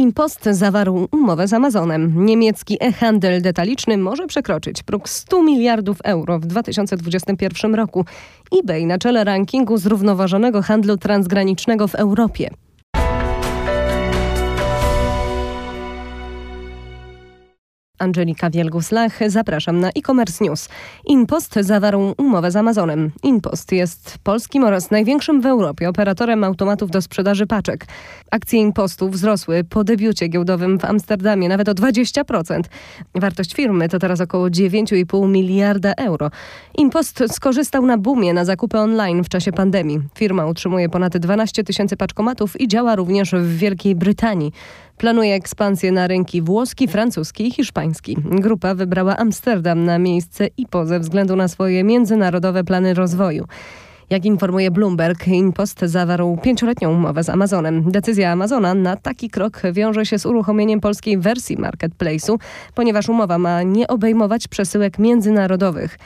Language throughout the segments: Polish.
Impost zawarł umowę z Amazonem. Niemiecki e-handel detaliczny może przekroczyć próg 100 miliardów euro w 2021 roku. eBay na czele rankingu zrównoważonego handlu transgranicznego w Europie. Angelika Wielgus-Lach, zapraszam na e-commerce news. Impost zawarł umowę z Amazonem. Impost jest polskim oraz największym w Europie operatorem automatów do sprzedaży paczek. Akcje Impostu wzrosły po debiucie giełdowym w Amsterdamie nawet o 20%. Wartość firmy to teraz około 9,5 miliarda euro. Impost skorzystał na boomie na zakupy online w czasie pandemii. Firma utrzymuje ponad 12 tysięcy paczkomatów i działa również w Wielkiej Brytanii. Planuje ekspansję na rynki włoski, francuski i hiszpański. Grupa wybrała Amsterdam na miejsce IPO ze względu na swoje międzynarodowe plany rozwoju. Jak informuje Bloomberg, Impost zawarł pięcioletnią umowę z Amazonem. Decyzja Amazona na taki krok wiąże się z uruchomieniem polskiej wersji marketplace'u, ponieważ umowa ma nie obejmować przesyłek międzynarodowych.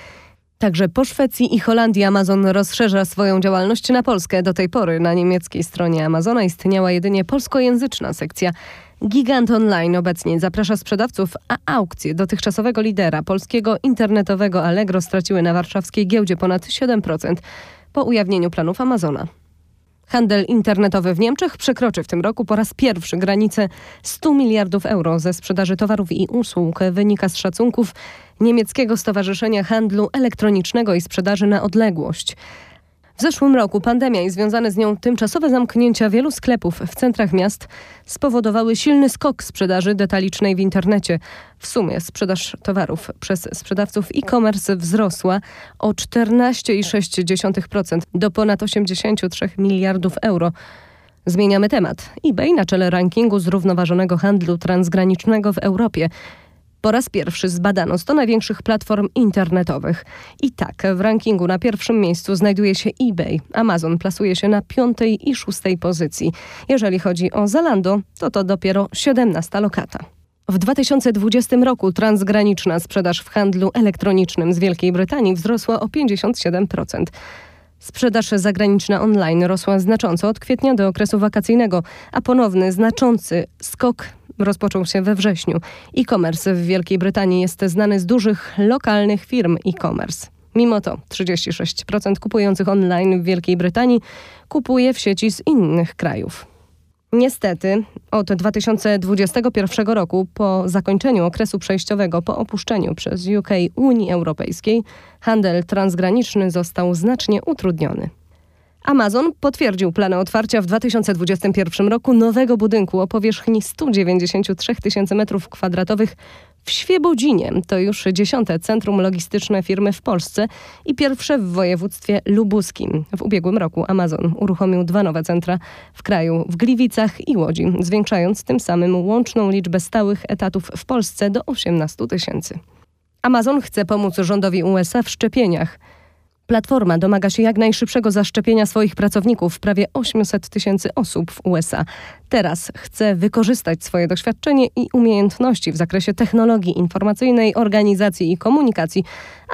Także po Szwecji i Holandii Amazon rozszerza swoją działalność na Polskę. Do tej pory na niemieckiej stronie Amazona istniała jedynie polskojęzyczna sekcja. Gigant Online obecnie zaprasza sprzedawców, a aukcje dotychczasowego lidera polskiego internetowego Allegro straciły na warszawskiej giełdzie ponad 7% po ujawnieniu planów Amazona. Handel internetowy w Niemczech przekroczy w tym roku po raz pierwszy granicę 100 miliardów euro ze sprzedaży towarów i usług. Wynika z szacunków niemieckiego Stowarzyszenia Handlu Elektronicznego i Sprzedaży na Odległość. W zeszłym roku pandemia i związane z nią tymczasowe zamknięcia wielu sklepów w centrach miast spowodowały silny skok sprzedaży detalicznej w internecie. W sumie sprzedaż towarów przez sprzedawców e-commerce wzrosła o 14,6% do ponad 83 miliardów euro. Zmieniamy temat. eBay na czele rankingu zrównoważonego handlu transgranicznego w Europie. Po raz pierwszy zbadano 100 największych platform internetowych. I tak w rankingu na pierwszym miejscu znajduje się eBay. Amazon plasuje się na piątej i szóstej pozycji. Jeżeli chodzi o Zalando, to to dopiero 17 lokata. W 2020 roku transgraniczna sprzedaż w handlu elektronicznym z Wielkiej Brytanii wzrosła o 57%. Sprzedaż zagraniczna online rosła znacząco od kwietnia do okresu wakacyjnego, a ponowny znaczący skok rozpoczął się we wrześniu. E-commerce w Wielkiej Brytanii jest znany z dużych lokalnych firm e-commerce. Mimo to 36% kupujących online w Wielkiej Brytanii kupuje w sieci z innych krajów. Niestety, od 2021 roku, po zakończeniu okresu przejściowego po opuszczeniu przez UK Unii Europejskiej, handel transgraniczny został znacznie utrudniony. Amazon potwierdził plany otwarcia w 2021 roku nowego budynku o powierzchni 193 tysięcy m2 w Świebodzinie. To już dziesiąte centrum logistyczne firmy w Polsce i pierwsze w województwie lubuskim. W ubiegłym roku Amazon uruchomił dwa nowe centra w kraju, w Gliwicach i Łodzi, zwiększając tym samym łączną liczbę stałych etatów w Polsce do 18 tysięcy. Amazon chce pomóc rządowi USA w szczepieniach. Platforma domaga się jak najszybszego zaszczepienia swoich pracowników, prawie 800 tysięcy osób w USA. Teraz chce wykorzystać swoje doświadczenie i umiejętności w zakresie technologii informacyjnej, organizacji i komunikacji,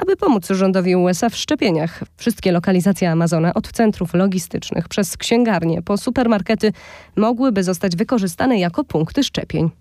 aby pomóc rządowi USA w szczepieniach. Wszystkie lokalizacje Amazona, od centrów logistycznych przez księgarnie po supermarkety, mogłyby zostać wykorzystane jako punkty szczepień.